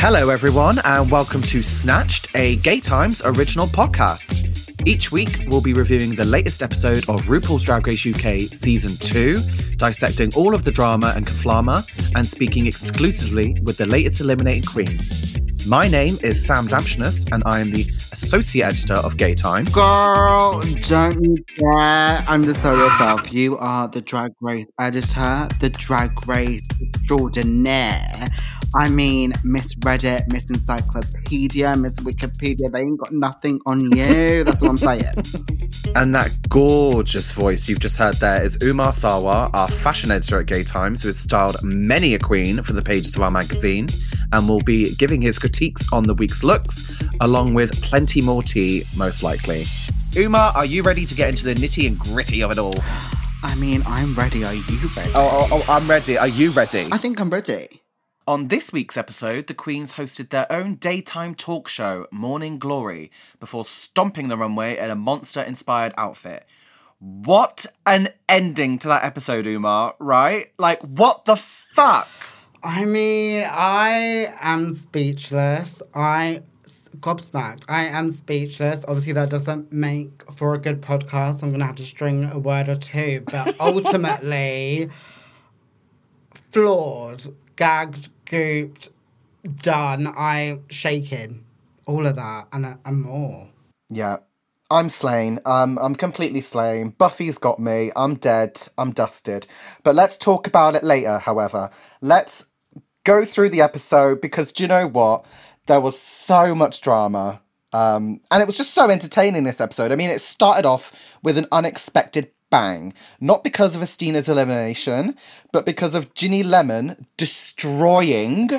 Hello, everyone, and welcome to Snatched, a Gay Times original podcast. Each week, we'll be reviewing the latest episode of RuPaul's Drag Race UK Season 2, dissecting all of the drama and kaflama, and speaking exclusively with the latest eliminated queen. My name is Sam Damshenas, and I am the Associate Editor of Gay Times. Girl, don't you dare undersell yourself. You are the Drag Race Editor, the Drag Race Jordanaire. I mean, Miss Reddit, Miss Encyclopedia, Miss Wikipedia, they ain't got nothing on you. That's what I'm saying. And that gorgeous voice you've just heard there is Umar Sawa, our fashion editor at Gay Times, who has styled many a queen for the pages of our magazine and will be giving his critiques on the week's looks, along with plenty more tea, most likely. Umar, are you ready to get into the nitty and gritty of it all? I mean, I'm ready. Are you ready? Oh, oh, oh I'm ready. Are you ready? I think I'm ready. On this week's episode, the Queens hosted their own daytime talk show, Morning Glory, before stomping the runway in a monster inspired outfit. What an ending to that episode, Umar, right? Like, what the fuck? I mean, I am speechless. I gobsmacked. I am speechless. Obviously, that doesn't make for a good podcast. I'm gonna have to string a word or two, but ultimately, flawed, gagged, gooped, done. I'm shaken, all of that, and and more. Yeah. I'm slain. Um, I'm completely slain. Buffy's got me. I'm dead. I'm dusted. But let's talk about it later, however. Let's go through the episode because do you know what? There was so much drama. Um, and it was just so entertaining this episode. I mean, it started off with an unexpected bang. Not because of Asttina's elimination, but because of Ginny Lemon destroying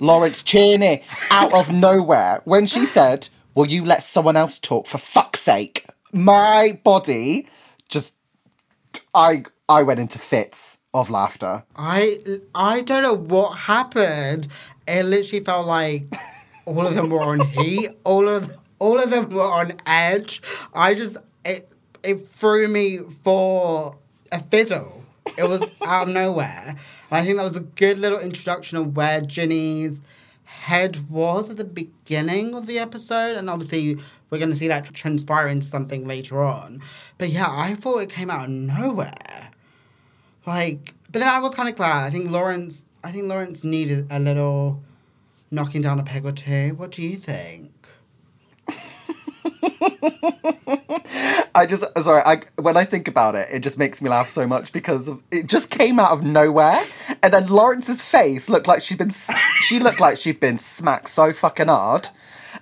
Lawrence Chaney out of nowhere when she said, Will you let someone else talk for fuck's sake? My body just I I went into fits of laughter. I I don't know what happened. It literally felt like all of them were on heat. All of all of them were on edge. I just it it threw me for a fiddle. It was out of nowhere. I think that was a good little introduction of where Ginny's head was at the beginning of the episode, and obviously we're going to see that transpire into something later on. But yeah, I thought it came out of nowhere. Like, but then I was kind of glad. I think Lawrence, I think Lawrence needed a little knocking down a peg or two. What do you think? I just sorry. I when I think about it, it just makes me laugh so much because of, it just came out of nowhere, and then Lawrence's face looked like she'd been she looked like she'd been smacked so fucking hard,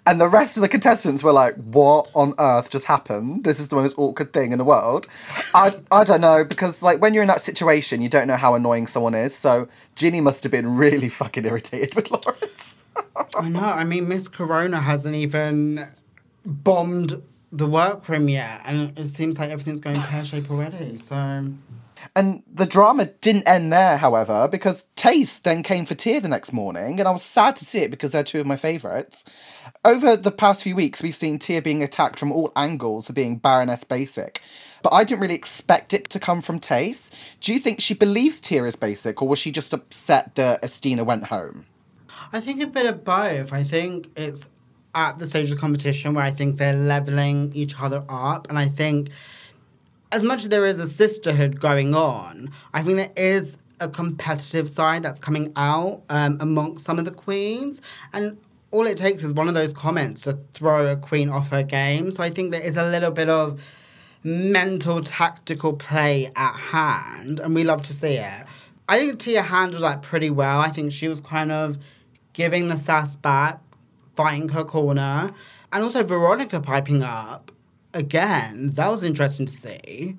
and the rest of the contestants were like, "What on earth just happened? This is the most awkward thing in the world." I I don't know because like when you're in that situation, you don't know how annoying someone is. So Ginny must have been really fucking irritated with Lawrence. I know. I mean, Miss Corona hasn't even bombed the workroom yet, and it seems like everything's going pear shape already. So. And the drama didn't end there, however, because Tayce then came for Tia the next morning, and I was sad to see it because they're two of my favourites. Over the past few weeks, we've seen Tia being attacked from all angles of being Baroness Basic, but I didn't really expect it to come from Tayce. Do you think she believes Tia is basic, or was she just upset that Estina went home? I think a bit of both. I think it's at the stage of the competition where I think they're leveling each other up. And I think, as much as there is a sisterhood going on, I think there is a competitive side that's coming out um, amongst some of the queens. And all it takes is one of those comments to throw a queen off her game. So I think there is a little bit of mental tactical play at hand, and we love to see it. I think Tia handled that pretty well. I think she was kind of giving the sass back fighting her corner. And also Veronica piping up again. That was interesting to see.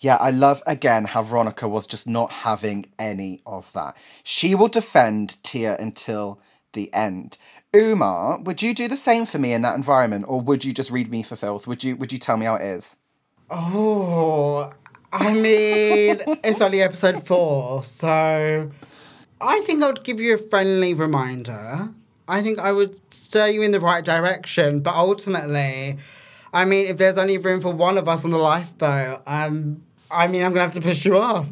Yeah, I love again how Veronica was just not having any of that. She will defend Tia until the end. Umar, would you do the same for me in that environment, or would you just read me for filth? Would you would you tell me how it is? Oh, I mean, it's only episode four, so I think I would give you a friendly reminder. I think I would steer you in the right direction, but ultimately, I mean, if there's only room for one of us on the lifeboat, um, I mean, I'm gonna have to push you off.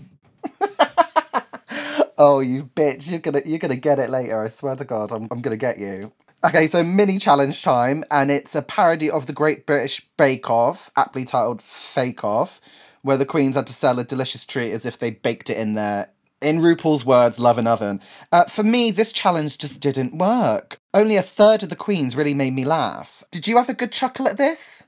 oh, you bitch! You're gonna you're gonna get it later. I swear to God, I'm I'm gonna get you. Okay, so mini challenge time, and it's a parody of the Great British Bake Off, aptly titled Fake Off, where the queens had to sell a delicious treat as if they baked it in their, in RuPaul's words, love and oven. Uh, for me, this challenge just didn't work. Only a third of the queens really made me laugh. Did you have a good chuckle at this?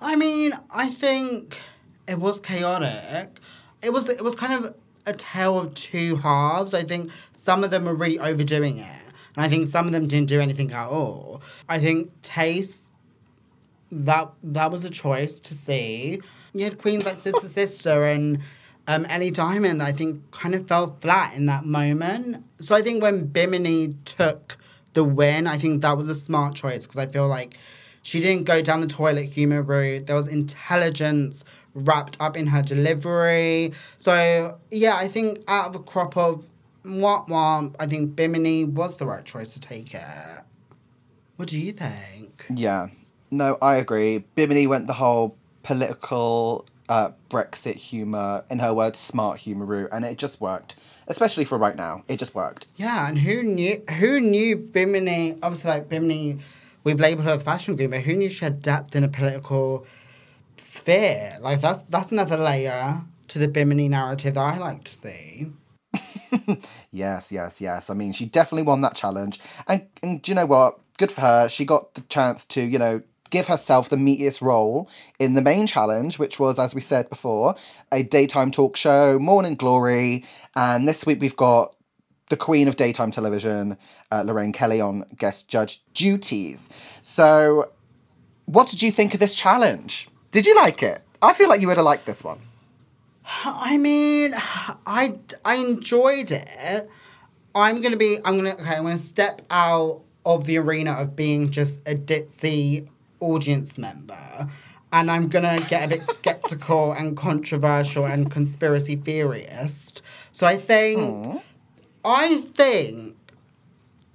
I mean, I think it was chaotic. It was it was kind of a tale of two halves. I think some of them were really overdoing it. And I think some of them didn't do anything at all. I think Tayce that that was a choice to see. You had queens like Sister Sister and um, Ellie Diamond, I think, kind of fell flat in that moment. So I think when Bimini took the win, I think that was a smart choice because I feel like she didn't go down the toilet humor route. There was intelligence wrapped up in her delivery. So yeah, I think out of a crop of womp womp, I think Bimini was the right choice to take it. What do you think? Yeah. No, I agree. Bimini went the whole political uh, Brexit humour, in her words, smart humour and it just worked. Especially for right now, it just worked. Yeah, and who knew? Who knew Bimini? Obviously, like Bimini, we've labelled her a fashion queen, but who knew she had depth in a political sphere? Like that's that's another layer to the Bimini narrative that I like to see. yes, yes, yes. I mean, she definitely won that challenge, and and do you know what? Good for her. She got the chance to, you know, give herself the meatiest role in the main challenge, which was, as we said before, a daytime talk show, Morning Glory. And this week we've got the queen of daytime television, uh, Lorraine Kelly, on guest judge duties. So, what did you think of this challenge? Did you like it? I feel like you would have liked this one. I mean, I, I enjoyed it. I'm gonna be. I'm gonna. Okay. I'm gonna step out of the arena of being just a ditzy audience member and I'm gonna get a bit skeptical and controversial and conspiracy theorist. So I think Aww. I think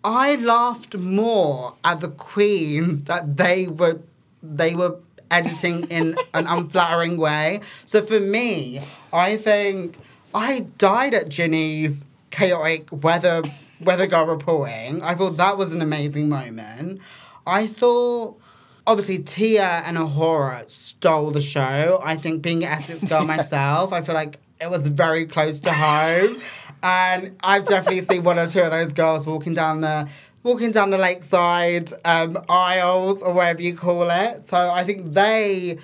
I laughed more at the queens that they were they were editing in an unflattering way. So for me, I think I died at Ginny's chaotic weather weather girl reporting. I thought that was an amazing moment. I thought obviously Tia and A'Whora stole the show. I think being an Essex girl myself, I feel like it was very close to home. and I've definitely seen one or two of those girls walking down the walking down the lakeside um, aisles or whatever you call it. So I think they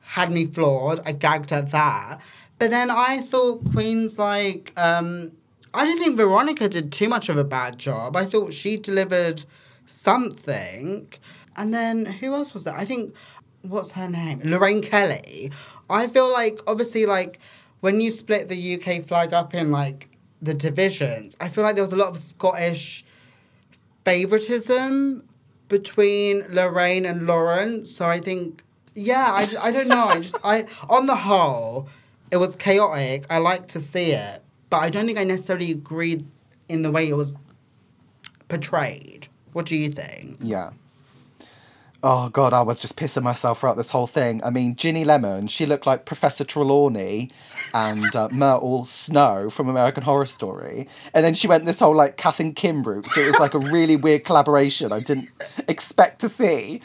had me floored. I gagged at that. But then I thought Queens like um, I didn't think Veronica did too much of a bad job. I thought she delivered something. And then who else was there? I think what's her name? Lorraine Kelly. I feel like obviously like when you split the UK flag up in like the divisions, I feel like there was a lot of Scottish favoritism between Lorraine and Lauren. So I think yeah, I, just, I don't know. I just I on the whole, it was chaotic. I like to see it, but I don't think I necessarily agreed in the way it was portrayed. What do you think? Yeah. Oh god, I was just pissing myself throughout this whole thing. I mean, Ginny Lemon, she looked like Professor Trelawney and uh, Myrtle Snow from American Horror Story, and then she went this whole like Kath and Kim route. So it was like a really weird collaboration I didn't expect to see.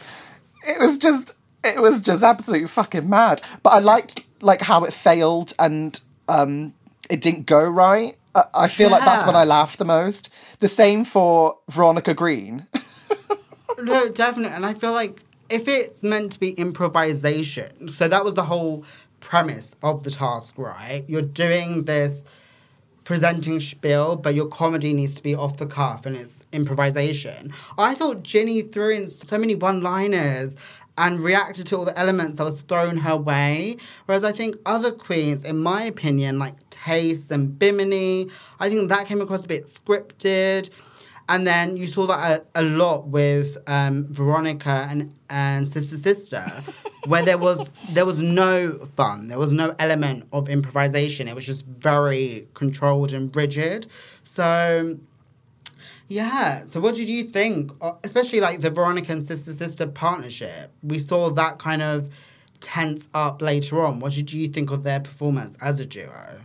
It was just, it was just absolutely fucking mad. But I liked like how it failed and um, it didn't go right. I, I feel yeah. like that's when I laughed the most. The same for Veronica Green. no, definitely. And I feel like if it's meant to be improvisation, so that was the whole premise of the task, right? You're doing this presenting spiel, but your comedy needs to be off the cuff and it's improvisation. I thought Ginny threw in so many one liners and reacted to all the elements that was thrown her way. Whereas I think other queens, in my opinion, like Tayce and Bimini, I think that came across a bit scripted. And then you saw that a, a lot with um, Veronica and, and Sister Sister, where there was there was no fun, there was no element of improvisation. It was just very controlled and rigid. So yeah. So what did you think, especially like the Veronica and Sister Sister partnership? We saw that kind of tense up later on. What did you think of their performance as a duo?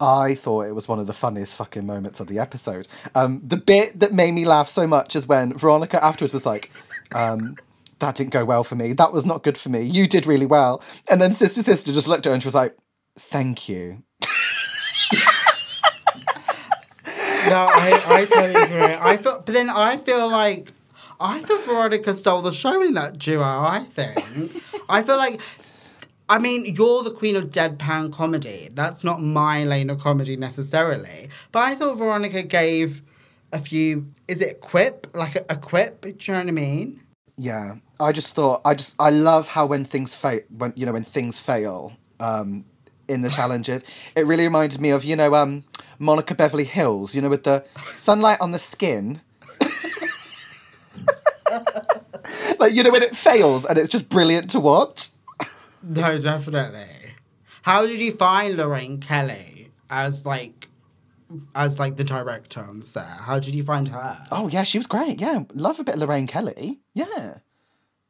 I thought it was one of the funniest fucking moments of the episode. Um, the bit that made me laugh so much is when Veronica afterwards was like, um, that didn't go well for me. That was not good for me. You did really well. And then Sister Sister just looked at her and she was like, thank you. No, I, I totally agree. I feel, but then I feel like I thought Veronica stole the show in that duo. I think I feel like. I mean, you're the queen of deadpan comedy. That's not my lane of comedy necessarily. But I thought Veronica gave a few. Is it quip? Like a, a quip? Do you know what I mean? Yeah, I just thought I just I love how when things fail when you know when things fail um, in the challenges, it really reminded me of you know um, Monica Beverly Hills. You know with the sunlight on the skin. like you know when it fails and it's just brilliant to watch. No, definitely. How did you find Lorraine Kelly as like, as like the director on set? How did you find her? Oh yeah, she was great. Yeah, love a bit of Lorraine Kelly. Yeah,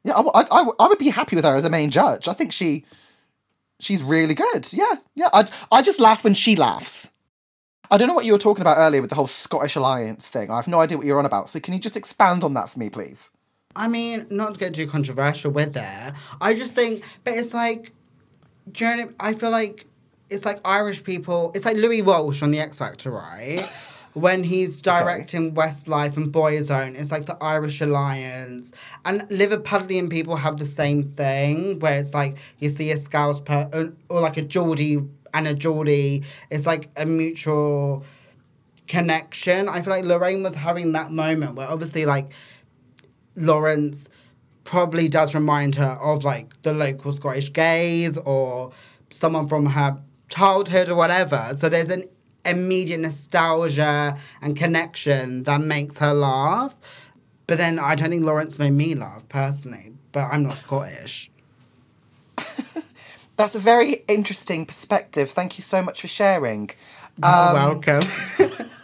yeah. I, I, I, I would be happy with her as a main judge. I think she, she's really good. Yeah, yeah. I I just laugh when she laughs. I don't know what you were talking about earlier with the whole Scottish alliance thing. I have no idea what you're on about. So can you just expand on that for me, please? I mean, not to get too controversial with there. I just think, but it's like, do you know what I mean? I feel like it's like Irish people. It's like Louis Walsh on the X Factor, right? when he's directing Westlife and Boyzone, it's like the Irish Alliance. And Liverpudlian people have the same thing, where it's like you see a Scouse per or, or like a Geordie and a Geordie. It's like a mutual connection. I feel like Lorraine was having that moment where obviously like Lawrence probably does remind her of like the local Scottish gays or someone from her childhood or whatever. So there's an immediate nostalgia and connection that makes her laugh. But then I don't think Lawrence made me laugh personally, but I'm not Scottish. That's a very interesting perspective. Thank you so much for sharing. You're um, welcome.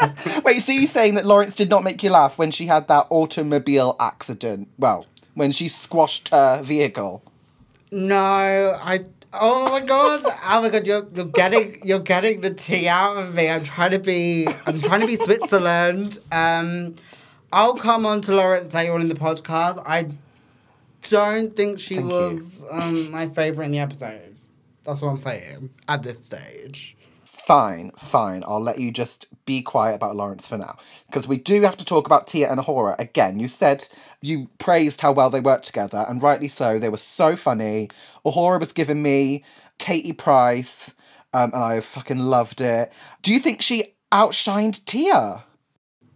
Wait, so you're saying that Lawrence did not make you laugh when she had that automobile accident? Well, when she squashed her vehicle. No, I. Oh my god! Oh my god! You're you're getting you're getting the tea out of me. I'm trying to be I'm trying to be Switzerland. Um, I'll come on to Lawrence later on in the podcast. I don't think she Thank was um, my favorite in the episode. That's what I'm saying at this stage. Fine, fine. I'll let you just be quiet about Lawrence for now. Because we do have to talk about Tia and A'Whora again. You said you praised how well they worked together, and rightly so. They were so funny. A'Whora was giving me Katie Price, um, and I fucking loved it. Do you think she outshined Tia?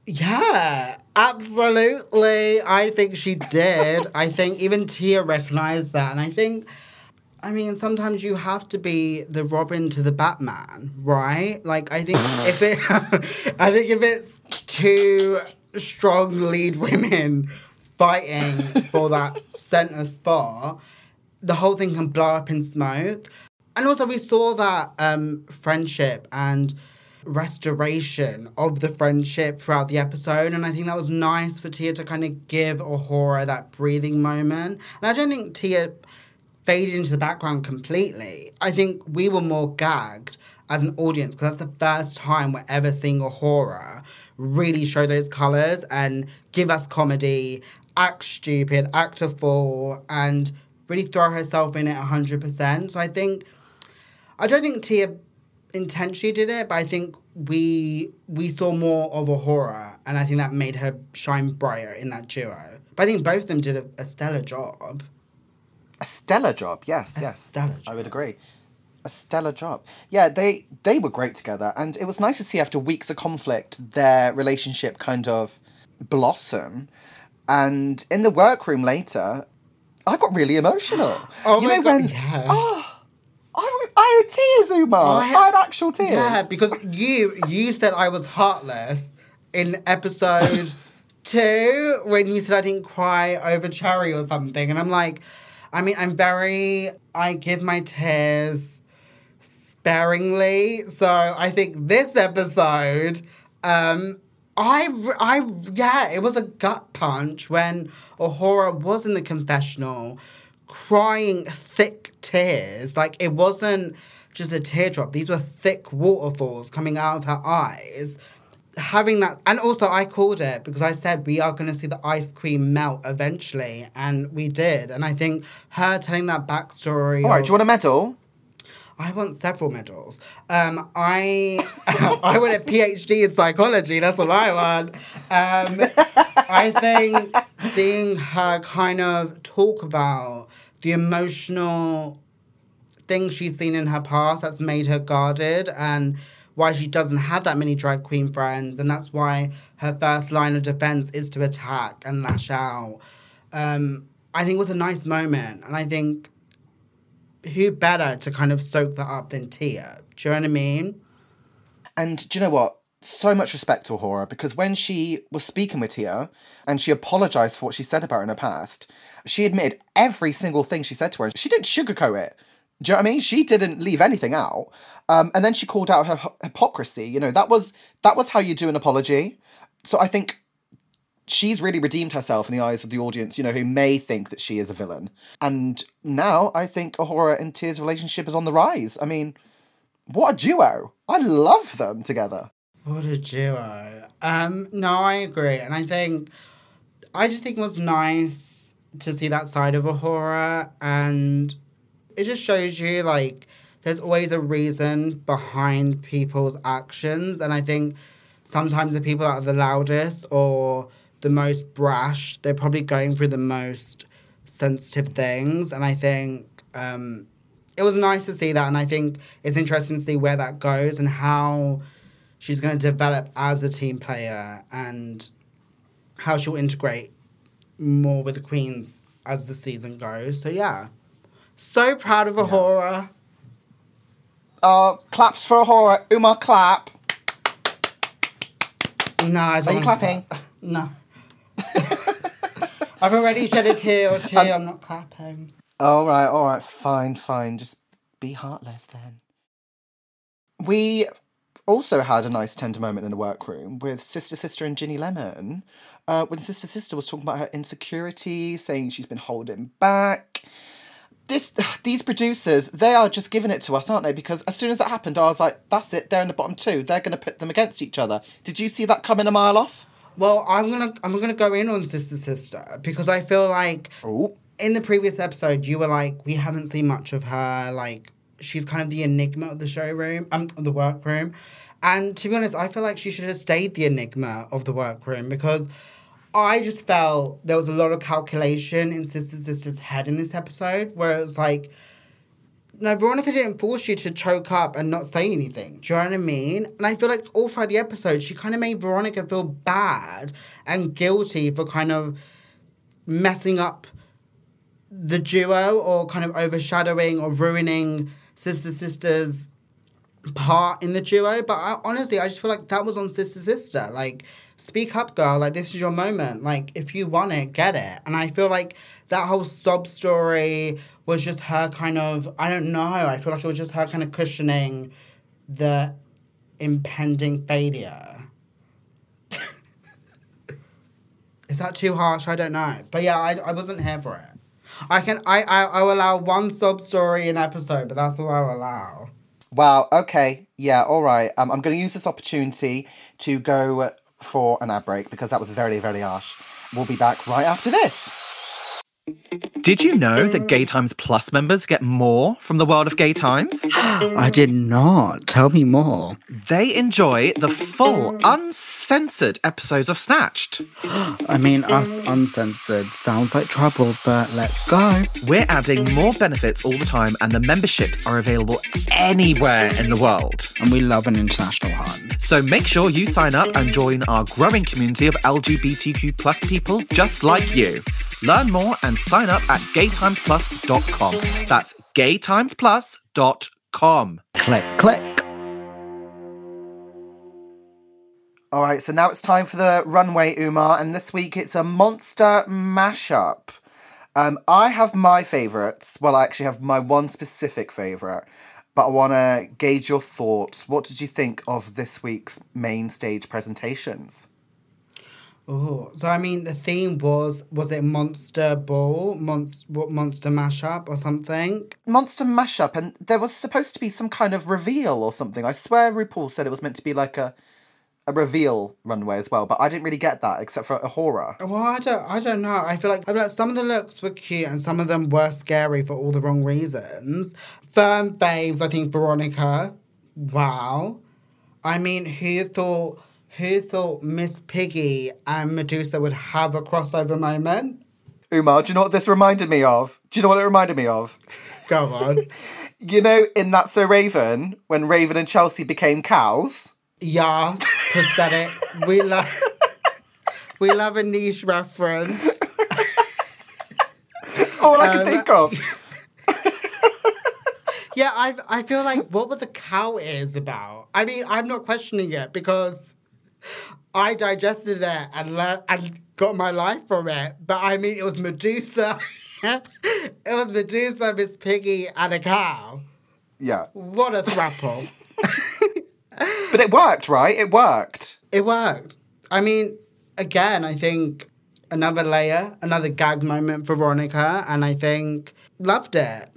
Yeah, absolutely. I think she did. I think even Tia recognized that. And I think, I mean, sometimes you have to be the Robin to the Batman, right? Like, I think if it, I think if it's two strong lead women fighting for that center spot, the whole thing can blow up in smoke. And also, we saw that um, friendship and restoration of the friendship throughout the episode. And I think that was nice for Tia to kind of give A'Whora that breathing moment. And I don't think Tia faded into the background completely. I think we were more gagged as an audience because that's the first time we're ever seeing A'Whora really show those colours and give us comedy, act stupid, act a fool, and really throw herself in it 100%. So I think, I don't think Tia intentionally did it, but I think we we saw more of A'Whora, and I think that made her shine brighter in that duo. But I think both of them did a, a stellar job. A stellar job, yes, A yes. stellar I would agree. A stellar job. Yeah, they they were great together, and it was nice to see after weeks of conflict their relationship kind of blossom. And in the workroom later, I got really emotional. Oh you my know God, when? yes. Oh, oh, I, I had tears, Umar. I, I had actual tears. Yeah, because you you said I was heartless in episode two when you said I didn't cry over Cherry or something, and I'm like, I mean, I'm very I give my tears sparingly, so I think this episode, um. I, I, yeah, it was a gut punch when A'Whora was in the confessional crying thick tears. Like, it wasn't just a teardrop. These were thick waterfalls coming out of her eyes. Having that, and also I called it because I said we are going to see the Ice Queen melt eventually, and we did. And I think her telling that backstory. All right, of- do you want a medal? I want several medals. Um, I I want a PhD in psychology. That's all I want. Um, I think seeing her kind of talk about the emotional things she's seen in her past that's made her guarded and why she doesn't have that many drag queen friends and that's why her first line of defense is to attack and lash out um, i think it was a nice moment and i think who better to kind of soak that up than tia do you know what i mean And do you know what? So much respect to A'Whora because when she was speaking with Tia and she apologized for what she said about her in her past, she admitted every single thing she said to her. She didn't sugarcoat it. Do you know what I mean? She didn't leave anything out. Um, and then she called out her hypocrisy. You know, that was that was how you do an apology. So I think she's really redeemed herself in the eyes of the audience, you know, who may think that she is a villain. And now I think A'Whora and Tia's relationship is on the rise. I mean, what a duo. I love them together. What a duo. Um, no, I agree. And I think, I just think it was nice to see that side of A'Whora. And it just shows you, like, there's always a reason behind people's actions. And I think sometimes the people that are the loudest or the most brash, they're probably going through the most sensitive things. And I think um, it was nice to see that. And I think it's interesting to see where that goes and how she's going to develop as a team player and how she'll integrate more with the queens as the season goes. So yeah, so proud of A'Whora. Uh, claps for A'Whora. Umar, clap. No, I don't Are you clapping? clap. No. I've already shed a tear or two. Um, I'm not clapping. All right, all right, fine, fine. Just be heartless then. We also had a nice tender moment in the workroom with Sister Sister and Ginny Lemon. Uh, when Sister Sister was talking about her insecurity, saying she's been holding back. This, these producers, they are just giving it to us, aren't they? Because as soon as that happened, I was like, "That's it. They're in the bottom two. They're going to put them against each other." Did you see that coming a mile off? Well, I'm gonna I'm gonna go in on Sister Sister because I feel like Oh, in the previous episode you were like we haven't seen much of her like she's kind of the enigma of the showroom um the workroom and to be honest i feel like she should have stayed the enigma of the workroom because i just felt there was a lot of calculation in sister sister's head in this episode where it was like no, Veronica didn't force you to choke up and not say anything. Do you know what I mean? And I feel like all throughout the episode, she kind of made Veronica feel bad and guilty for kind of messing up the duo or kind of overshadowing or ruining Sister Sister's part in the duo. But I, honestly, I just feel like that was on Sister Sister. Like, speak up, girl. Like, this is your moment. Like, if you want it, get it. And I feel like that whole sob story was just her kind of, I don't know. I feel like it was just her kind of cushioning the impending failure. Is that too harsh? I don't know. But yeah, I, I wasn't here for it. I can I, I I will allow one sob story an episode, but that's all I will allow. Wow. Okay. Yeah. All right. Um, I'm going to use this opportunity to go for an ad break because that was very, very harsh. We'll be back right after this. Did you know that Gay Times Plus members get more from the world of Gay Times? I did not. Tell me more. They enjoy the full, uncensored episodes of Snatched. I mean, us uncensored sounds like trouble, but let's go. We're adding more benefits all the time, and the memberships are available anywhere in the world. And we love an international hunt. So make sure you sign up and join our growing community of LGBTQ plus people just like you. Learn more and sign up at gaytimesplus.com. That's gaytimesplus.com. Click, click. All right, so now it's time for the runway, Umar, and this week it's a monster mashup. Um, I have my favourites. Well, I actually have my one specific favourite, but I want to gauge your thoughts. What did you think of this week's main stage presentations? Oh, so I mean, the theme was was it Monster Ball, Monster what Monster Mashup or something? Monster mashup, and there was supposed to be some kind of reveal or something. I swear RuPaul said it was meant to be like a a reveal runway as well, but I didn't really get that except for A'Whora. Well, I don't, I don't know. I feel like I feel like some of the looks were cute and some of them were scary for all the wrong reasons. Firm faves, I think Veronica. Wow. I mean, who thought who thought Miss Piggy and Medusa would have a crossover moment? Umar, do you know what this reminded me of? Do you know what it reminded me of? Go on. You know, in That's So Raven, when Raven and Chelsea became cows. yes, pathetic. We love we love a niche reference. That's all I Um, can think of. Yeah, I I feel like what were the cow ears about? I mean, I'm not questioning it because I digested it and le- and got my life from it. But I mean, it was Medusa. it was Medusa, Miss Piggy, and a cow. Yeah. What a throuple. But it worked, right? It worked. it worked. I mean, again, I think another layer, another gag moment for Veronica, and I think loved it.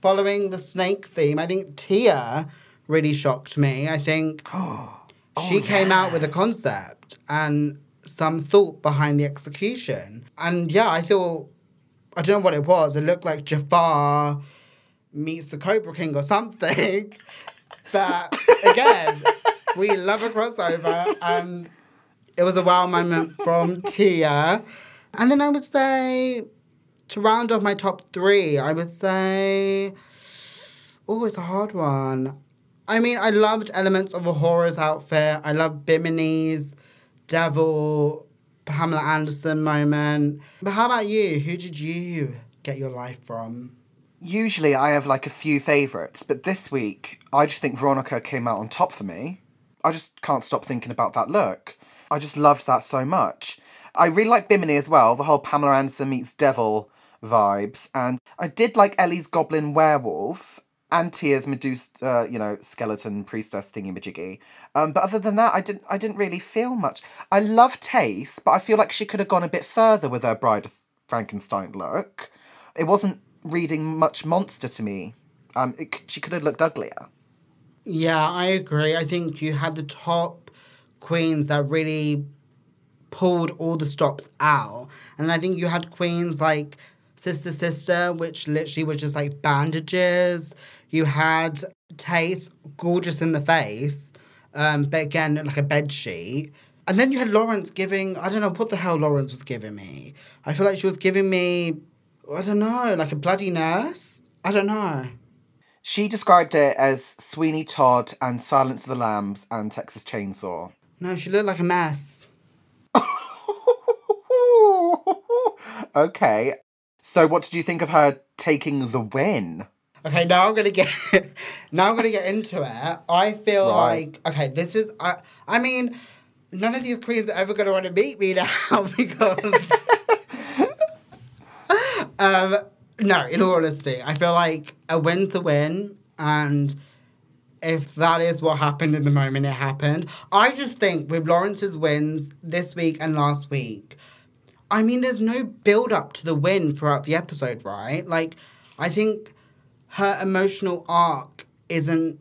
Following the snake theme, I think Tia really shocked me. I think oh, she oh, came out with a concept and some thought behind the execution. And yeah, I thought, I don't know what it was. It looked like Jafar meets the Cobra King or something. But again, we love a crossover and it was a wow moment from Tia. And then I would say, to round off my top three, I would say, oh, it's a hard one. I mean, I loved elements of A'Whora's outfit. I loved Bimini's devil, Pamela Anderson moment. But how about you? Who did you get your life from? Usually I have like a few favourites, but this week I just think Veronica came out on top for me. I just can't stop thinking about that look. I just loved that so much. I really like Bimini as well, the whole Pamela Anderson meets Devil vibes. And I did like Ellie's Goblin Werewolf and Tia's Medusa, uh, you know, skeleton priestess thingy majiggy. Um, but other than that, I didn't, I didn't really feel much. I love Tayce, but I feel like she could have gone a bit further with her Bride of Frankenstein look. It wasn't reading much monster to me. Um, it, she could have looked uglier. Yeah, I agree. I think you had the top queens that really pulled all the stops out. And I think you had queens like Sister Sister, which literally was just like bandages. You had Tayce, gorgeous in the face, um, but again, like a bed sheet. And then you had Lawrence giving, I don't know what the hell Lawrence was giving me. I feel like she was giving me, I don't know, like a bloody nurse. I don't know. She described it as Sweeney Todd and Silence of the Lambs and Texas Chainsaw. No, she looked like a mess. okay. So, what did you think of her taking the win? Okay, now I'm gonna get now I'm gonna get into it. I feel Right. like okay, this is I I mean, none of these queens are ever gonna want to meet me now because um no, in all honesty, I feel like a win's a win and if that is what happened in the moment it happened. I just think with Lawrence's wins this week and last week, I mean, there's no build up to the win throughout the episode, right? Like, I think her emotional arc isn't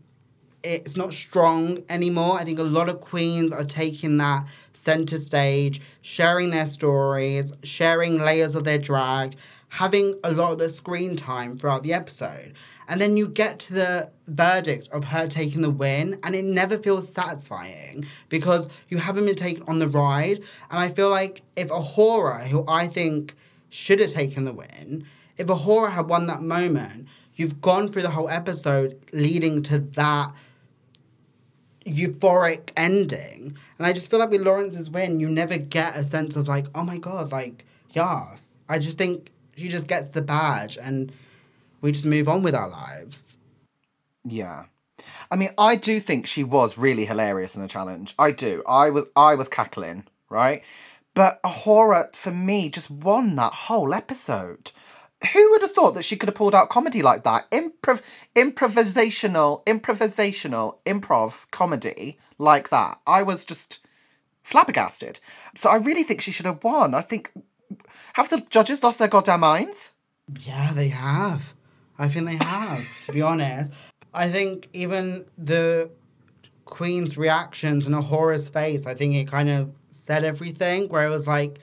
it's not strong anymore. I think a lot of queens are taking that center stage, sharing their stories, sharing layers of their drag, having a lot of the screen time throughout the episode. And then you get to the verdict of her taking the win, and it never feels satisfying because you haven't been taken on the ride. And I feel like if A'Whora, who I think should have taken the win, if A'Whora had won that moment, you've gone through the whole episode leading to that euphoric ending. And I just feel like with Lawrence's win, you never get a sense of like, oh my god, like, yes. I just think she just gets the badge and we just move on with our lives. Yeah. I mean, I do think she was really hilarious in the challenge. I do. I was I was cackling, right? But horror for me just won that whole episode. Who would have thought that she could have pulled out comedy like that? Improv improvisational, improvisational, improv comedy like that. I was just flabbergasted. So I really think she should have won. I think have the judges lost their goddamn minds? Yeah, they have. I think they have, to be honest. I think even the Queen's reactions and A'Whora's face, I think it kind of said everything. Where it was like,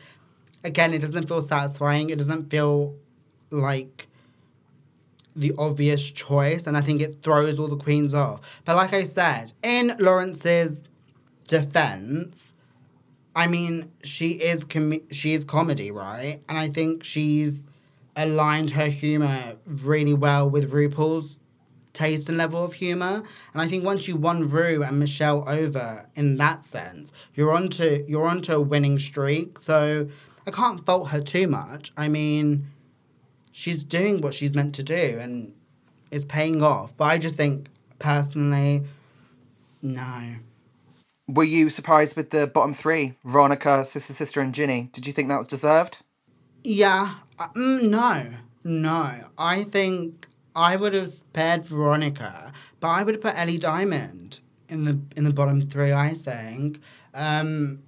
again, it doesn't feel satisfying. It doesn't feel like the obvious choice, and I think it throws all the queens off. But like I said, in Lawrence's defense, I mean, she is com- she is comedy, right? And I think she's aligned her humor really well with RuPaul's taste and level of humor. And I think once you won Ru and Michelle over in that sense, you're onto you're onto a winning streak. So I can't fault her too much. I mean, she's doing what she's meant to do and it's paying off. But I just think personally, no. Were you surprised with the bottom three? Veronica, Sister Sister, and Ginny. Did you think that was deserved? Yeah. Uh, mm, no. No. I think I would have spared Veronica, but I would have put Ellie Diamond in the in the bottom three. I think. Um,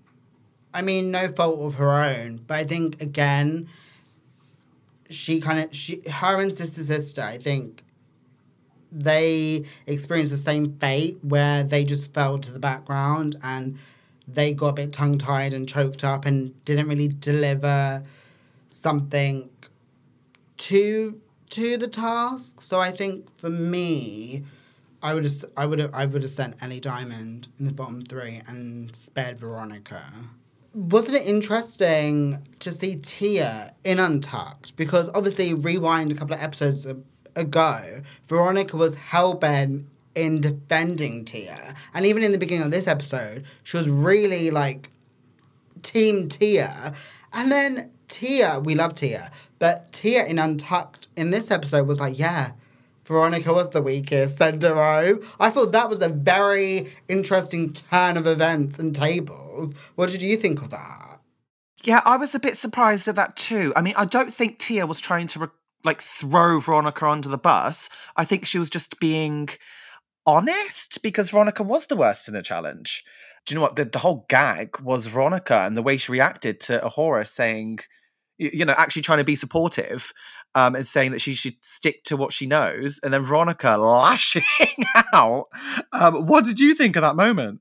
I mean, no fault of her own, but I think again, she kind of she her and sister sister. I think they experienced the same fate where they just fell to the background and they got a bit tongue tied and choked up and didn't really deliver something to to the task. So I think for me, I would have I would have I would have sent Ellie Diamond in the bottom three and spared Veronica. Wasn't it interesting to see Tia in Untucked? Because obviously, rewind a couple of episodes uh, ago, Veronica was hell bent in defending Tia, and even in the beginning of this episode, she was really like team Tia, and then Tia, we love Tia, but Tia in Untucked in this episode was like, yeah, Veronica was the weakest, send her home. I thought that was a very interesting turn of events and tables. What did you think of that? Yeah, I was a bit surprised at that too. I mean, I don't think Tia was trying to like throw Veronica under the bus. I think she was just being honest because Veronica was the worst in the challenge. Do you know what? The, the whole gag was Veronica and the way she reacted to A'Whora saying, you know, actually trying to be supportive um, and saying that she should stick to what she knows. And then Veronica lashing out. Um, what did you think of that moment?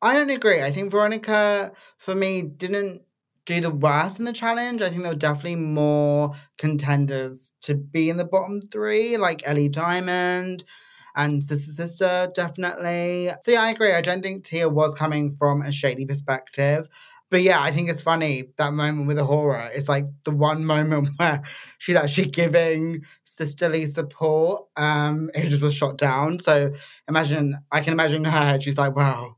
I don't agree. I think Veronica, for me, didn't do the worst in the challenge. I think there were definitely more contenders to be in the bottom three, like Ellie Diamond and Sister Sister, definitely. So yeah, I agree. I don't think Tia was coming from a shady perspective. But yeah, I think it's funny that moment with the horror. It's like the one moment where she's actually giving sisterly support. Um, it just was shot down. So imagine, I can imagine her. She's like, "Wow,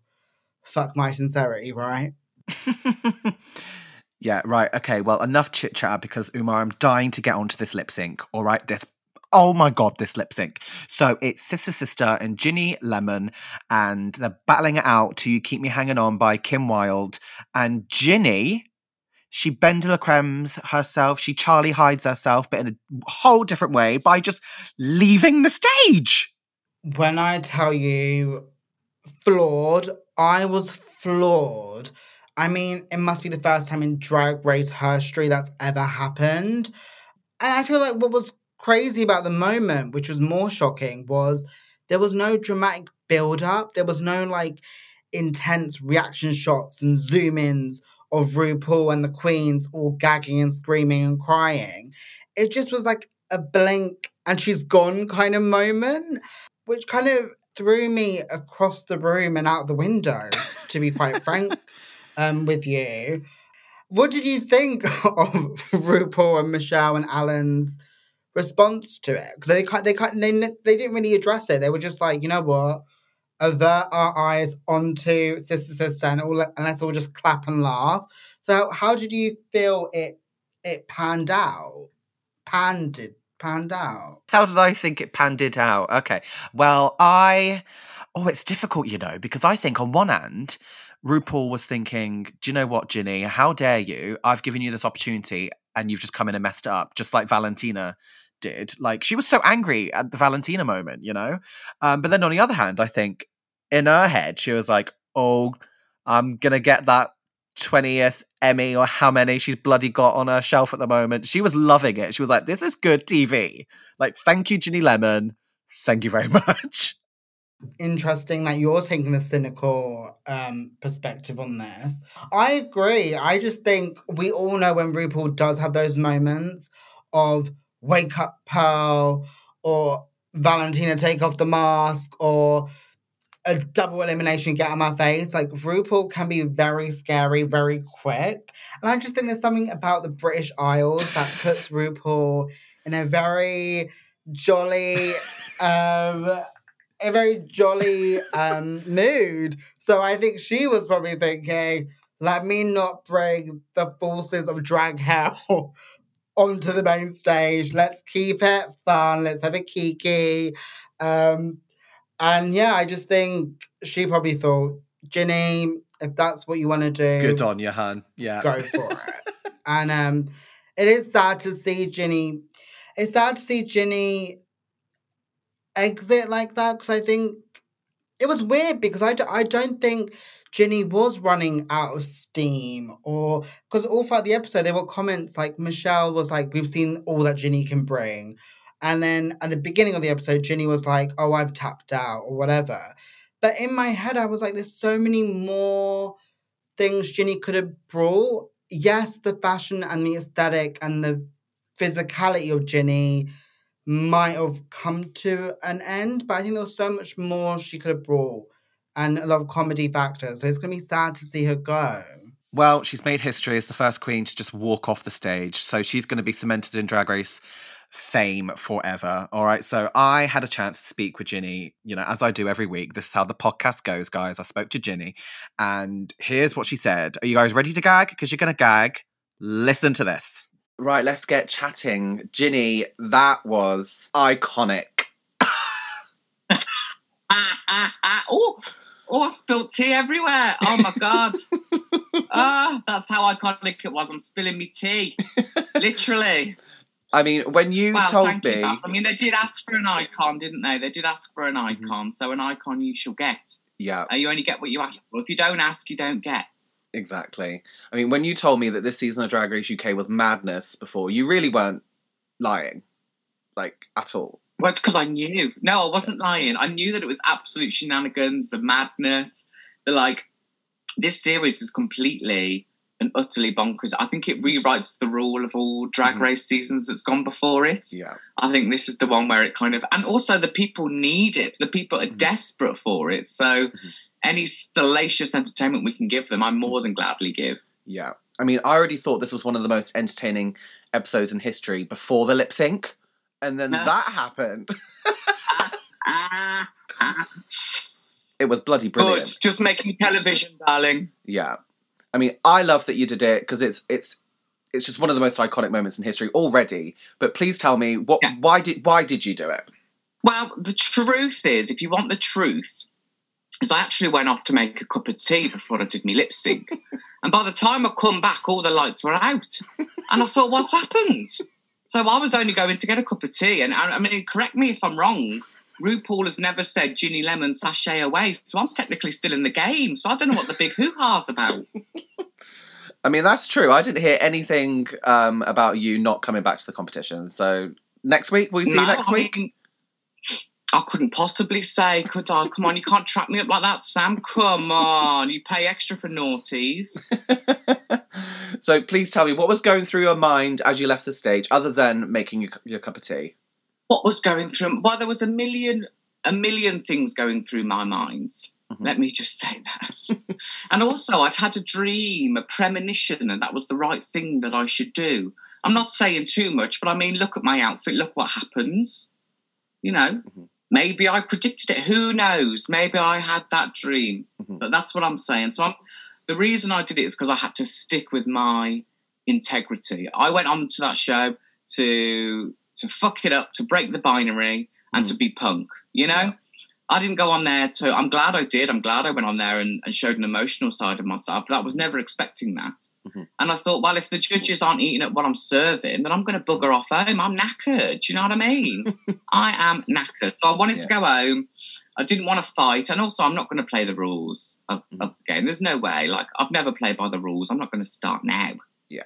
fuck my sincerity, right?" yeah, right. Okay. Well, enough chit chat because Umar, I'm dying to get onto this lip sync. All right, this Oh my god, this lip sync. So it's Sister Sister and Ginny Lemon, and they're battling it out to You Keep Me Hanging On by Kim Wilde. And Ginny, she Ben de la Creme's herself, she Charlie hides herself, but in a whole different way by just leaving the stage. When I tell you flawed, I was floored. I mean, it must be the first time in Drag Race history that's ever happened. And I feel like what was crazy about the moment, which was more shocking, was there was no dramatic build up. There was no like intense reaction shots and zoom ins of RuPaul and the queens all gagging and screaming and crying. It just was like a blink and she's gone kind of moment, which kind of threw me across the room and out the window, to be quite frank um, with you. What did you think of RuPaul and Michelle and Alan's response to it because they they they they didn't really address it. They were just like, you know what, avert our eyes onto Sister Sister and all, and let's all just clap and laugh. So how did you feel it it panned out? Panned panned out. How did I think it panned it out? Okay, well I oh it's difficult, you know, because I think on one hand. RuPaul was thinking, Do you know what, Ginny? How dare you? I've given you this opportunity and you've just come in and messed it up, just like Valentina did. Like she was so angry at the Valentina moment, you know. Um, but then on the other hand, I think in her head she was like, "Oh, I'm gonna get that 20th Emmy or how many she's bloody got on her shelf at the moment. She was loving it. She was like, this is good TV. Like, thank you, Ginny Lemon. Thank you very much. Interesting that you're taking the cynical um, perspective on this. I agree. I just think we all know when RuPaul does have those moments of wake up Pearl or Valentina take off the mask or a double elimination get on my face. Like RuPaul can be very scary, very quick. And I just think there's something about the British Isles that puts RuPaul in a very jolly, um, a very jolly um mood. So I think she was probably thinking, let me not bring the forces of drag hell onto the main stage. Let's keep it fun. Let's have a kiki. Um, and yeah, I just think she probably thought, Ginny, if that's what you want to do, Good on you, Han. Yeah. go for it. and um, it is sad to see Ginny. It's sad to see Ginny exit like that because I think it was weird because I, do, I don't think Ginny was running out of steam or because all throughout the episode there were comments like Michelle was like, We've seen all that Ginny can bring. And then at the beginning of the episode, Ginny was like, Oh, I've tapped out or whatever. But in my head, I was like, There's so many more things Ginny could have brought. Yes, the fashion and the aesthetic and the physicality of Ginny might have come to an end, but I think there was so much more she could have brought and a lot of comedy factors. So it's going to be sad to see her go. Well, she's made history as the first queen to just walk off the stage. So she's going to be cemented in Drag Race fame forever. All right. So I had a chance to speak with Ginny, you know, as I do every week. This is how the podcast goes, guys. I spoke to Ginny, and here's what she said. Are you guys ready to gag? Because you're going to gag. Listen to this. Right, let's get chatting. Ginny, that was iconic. Ah, ah, ah. Oh, oh, I spilled tea everywhere. Oh my god. Ah, that's how iconic it was. I'm spilling me tea. Literally. I mean, when you Well, told me, you. I mean, they did ask for an icon, didn't they? They did ask for an Mm-hmm. icon. So an icon you shall get. yeah, Uh, you only get what you ask for. If you don't ask, you don't get. Exactly. I mean, when you told me that this season of Drag Race UK was madness before, you really weren't lying, like at all. Well, it's because I knew. No, I wasn't lying. I knew that it was absolute shenanigans, the madness, the like. This series is completely and utterly bonkers. I think it rewrites the rule of all drag Mhm. race seasons that's gone before it. Yeah, I think this is the one where it kind of, and also the people need it. The people are Mhm. desperate for it. So, Mhm. any salacious entertainment we can give them, I more than gladly give. yeah. I mean, I already thought this was one of the most entertaining episodes in history before the lip sync, and then that happened. It was bloody brilliant. Good, just making television, darling. Yeah, I mean, I love that you did it because it's it's it's just one of the most iconic moments in history already. But please tell me what Yeah. why did why did you do it? Well, the truth is, if you want the truth, is I actually went off to make a cup of tea before I did my lip sync. and by the time I come back, all the lights were out. And I thought, what's happened? So I was only going to get a cup of tea. And I I mean, correct me if I'm wrong. RuPaul has never said Ginny Lemon sachet away. So I'm technically still in the game. So I don't know what the big hoo ha's about. I mean, that's true. I didn't hear anything um, about you not coming back to the competition. So next week, will you see No, you next I week? mean, I couldn't possibly say, could I? Come on, you can't trap me up like that, Sam. Come on, you pay extra for naughties. so please tell me what was going through your mind as you left the stage, other than making your, your cup of tea. What was going through? Well, there was a million, a million things going through my mind. Mhm. Let me just say that. and also, I'd had a dream, a premonition, and that was the right thing that I should do. I'm not saying too much, but I mean, look at my outfit. Look what happens. You know, Mhm. maybe I predicted it. Who knows? Maybe I had that dream. Mhm. But that's what I'm saying. So I'm, the reason I did it is because I had to stick with my integrity. I went on to that show to to fuck it up, to break the binary, and to be punk. You know, Yeah. I didn't go on there to. I'm glad I did. I'm glad I went on there and, and showed an emotional side of myself. But I was never expecting that. Mhm. And I thought, well, if the judges aren't eating at what I'm serving, then I'm going to bugger off home. I'm knackered. Do you know what I mean? I am knackered. So I wanted to go home. I didn't want to fight, and also I'm not going to play the rules of, Mhm. of the game. There's no way. Like I've never played by the rules. I'm not going to start now. Yeah.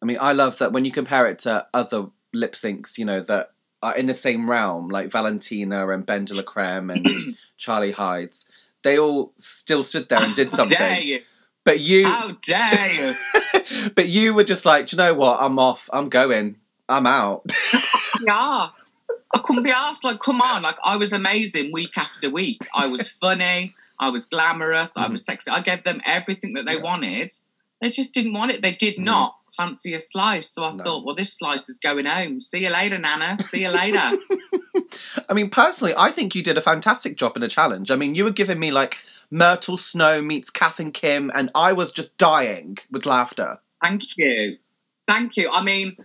I mean, I love that when you compare it to other lip syncs, you know, that are in the same realm, like Valentina and Ben de la Creme and Charlie Hides, they all still stood there and did How dare something. you? But you, How dare you? but you were just like, "Do you know what? I'm off. I'm going. I'm out. yeah. I couldn't be asked. Like, come on. Like, I was amazing week after week. I was funny. I was glamorous. I was sexy. I gave them everything that they Yeah. wanted. They just didn't want it. They did Mhm. not fancy a slice. So I No. thought, well, this slice is going home. See you later, Nana. See you later. I mean, personally, I think you did a fantastic job in the challenge. I mean, you were giving me like Myrtle Snow meets Kath and Kim, and I was just dying with laughter. Thank you. Thank you. I mean,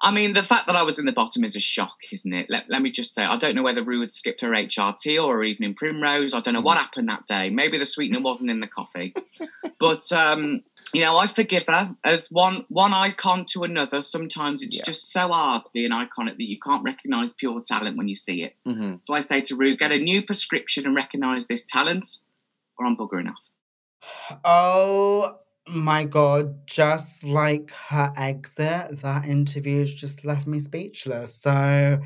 I mean, the fact that I was in the bottom is a shock, isn't it? Let, let me just say, I don't know whether Rue had skipped her HRT or her evening primrose. I don't know what happened that day. Maybe the sweetener wasn't in the coffee. but um, you know, I forgive her as one one icon to another. Sometimes it's Yeah. just so hard to be an iconic that you can't recognise pure talent when you see it. Mm-hmm. So I say to Rue, get a new prescription and recognise this talent, or I'm buggering off. Oh my god, just like her exit, that interview's just left me speechless. So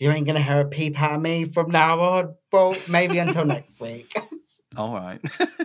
you ain't gonna hear a peep out of me from now on. Well, maybe until next week. All right.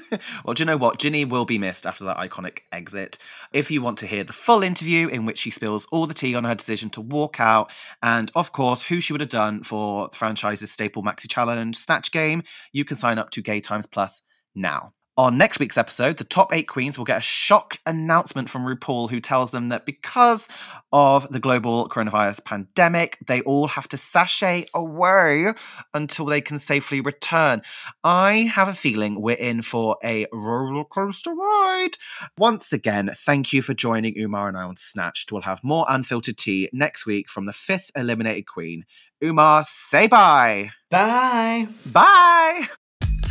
well, do you know what? Ginny will be missed after that iconic exit. If you want to hear the full interview in which she spills all the tea on her decision to walk out, and of course, who she would have done for the franchise's staple Maxi Challenge Snatch Game, you can sign up to Gay Times Plus now. On next week's episode, the top eight queens will get a shock announcement from RuPaul, who tells them that because of the global coronavirus pandemic, they all have to sashay away until they can safely return. I have a feeling we're in for a roller coaster ride. Once again, thank you for joining Umar and I on Snatched. We'll have more unfiltered tea next week from the fifth eliminated queen. Umar, say bye. Bye. Bye.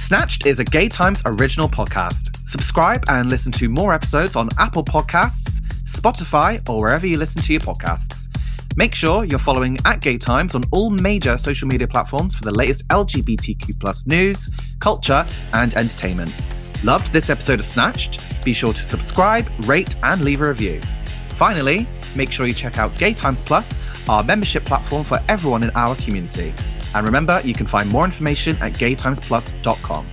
Snatched is a Gay Times original podcast. Subscribe and listen to more episodes on Apple Podcasts, Spotify, or wherever you listen to your podcasts. Make sure you're following at Gay Times on all major social media platforms for the latest LGBTQ plus news, culture, and entertainment. Loved this episode of Snatched? Be sure to subscribe, rate, and leave a review. Finally, make sure you check out Gay Times Plus, our membership platform for everyone in our community. And remember, you can find more information at gaytimesplus.com.